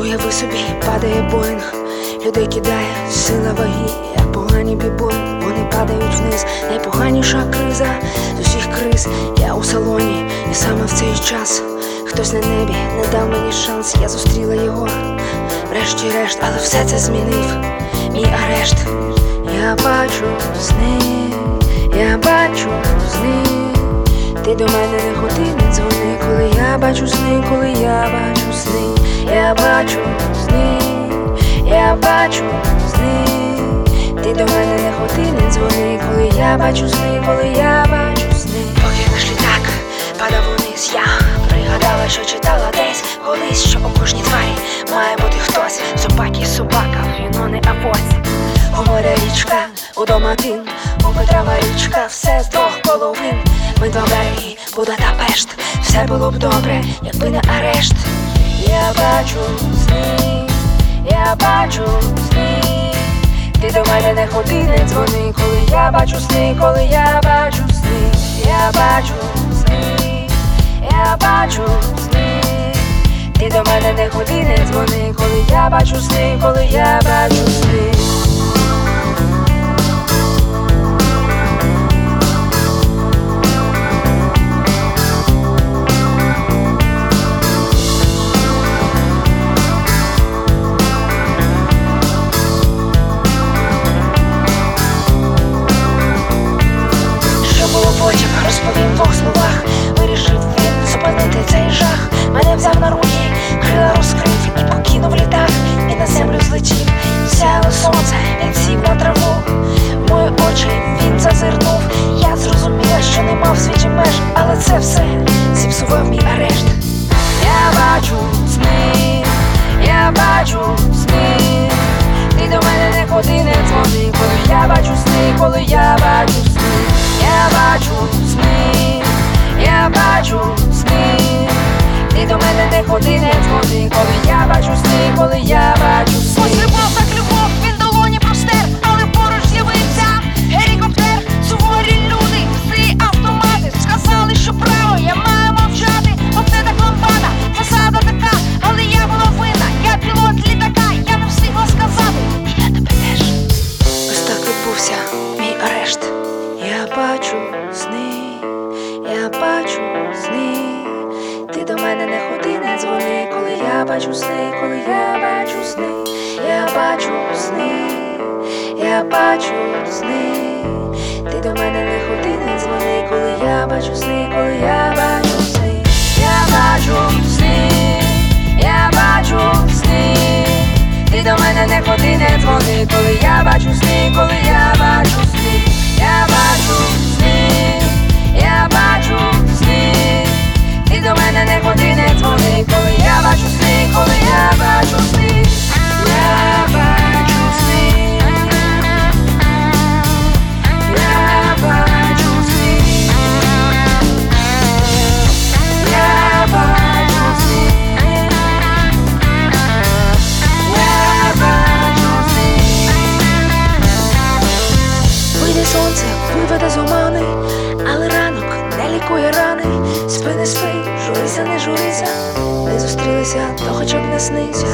уяви собі, падає боїнг, людей кидає сила ваги, як погані бібої, вони падають вниз, найпоганіша криза з усіх криз. Я у салоні, і саме в цей час хтось на небі не дав мені шанс, я зустріла його, врешті-решт, але все це змінив мій арешт. Я бачу сни, я бачу сни. Ти до мене не ходи, не дзвони, коли я бачу сни, коли я бачу сни, я бачу сни, я бачу сни. Ти до мене не ходи, не дзвони, коли я бачу сни, коли я бачу сни. Поки наш літак падав униз, я пригадала, що читала десь колись, що у кожній тварі має бути хтось. Собаки, собака, віно не авось. Говоря річка, удома тин, у Петра Марічка, все з двох половин. Ми два береги, Будапешт, все було б добре, якби не арешт. Я бачу сни, я бачу сни. Ти до мене не ходи, не дзвони, коли я бачу сни, коли я бачу сни, я бачу сни, я бачу сни. Ти до мене не ходи, не дзвони, коли я бачу сни, коли я бачу сни. І сонце, він сів на траву. Мої очі він зазирнув. Я зрозуміла, що нема в світі меж, але це все зіпсував мій арешт. Я бачу сни, я бачу сни. Ти до мене не ходи, не дзвони, коли я бачу сни, коли я бачу сни, коли я бачу сни, я бачу сни, я бачу сни. Ти до мене виведе з омани, але ранок не лікує рани. Спи, не спи, журися, не журися. Не зустрілися, то хоча б не снися.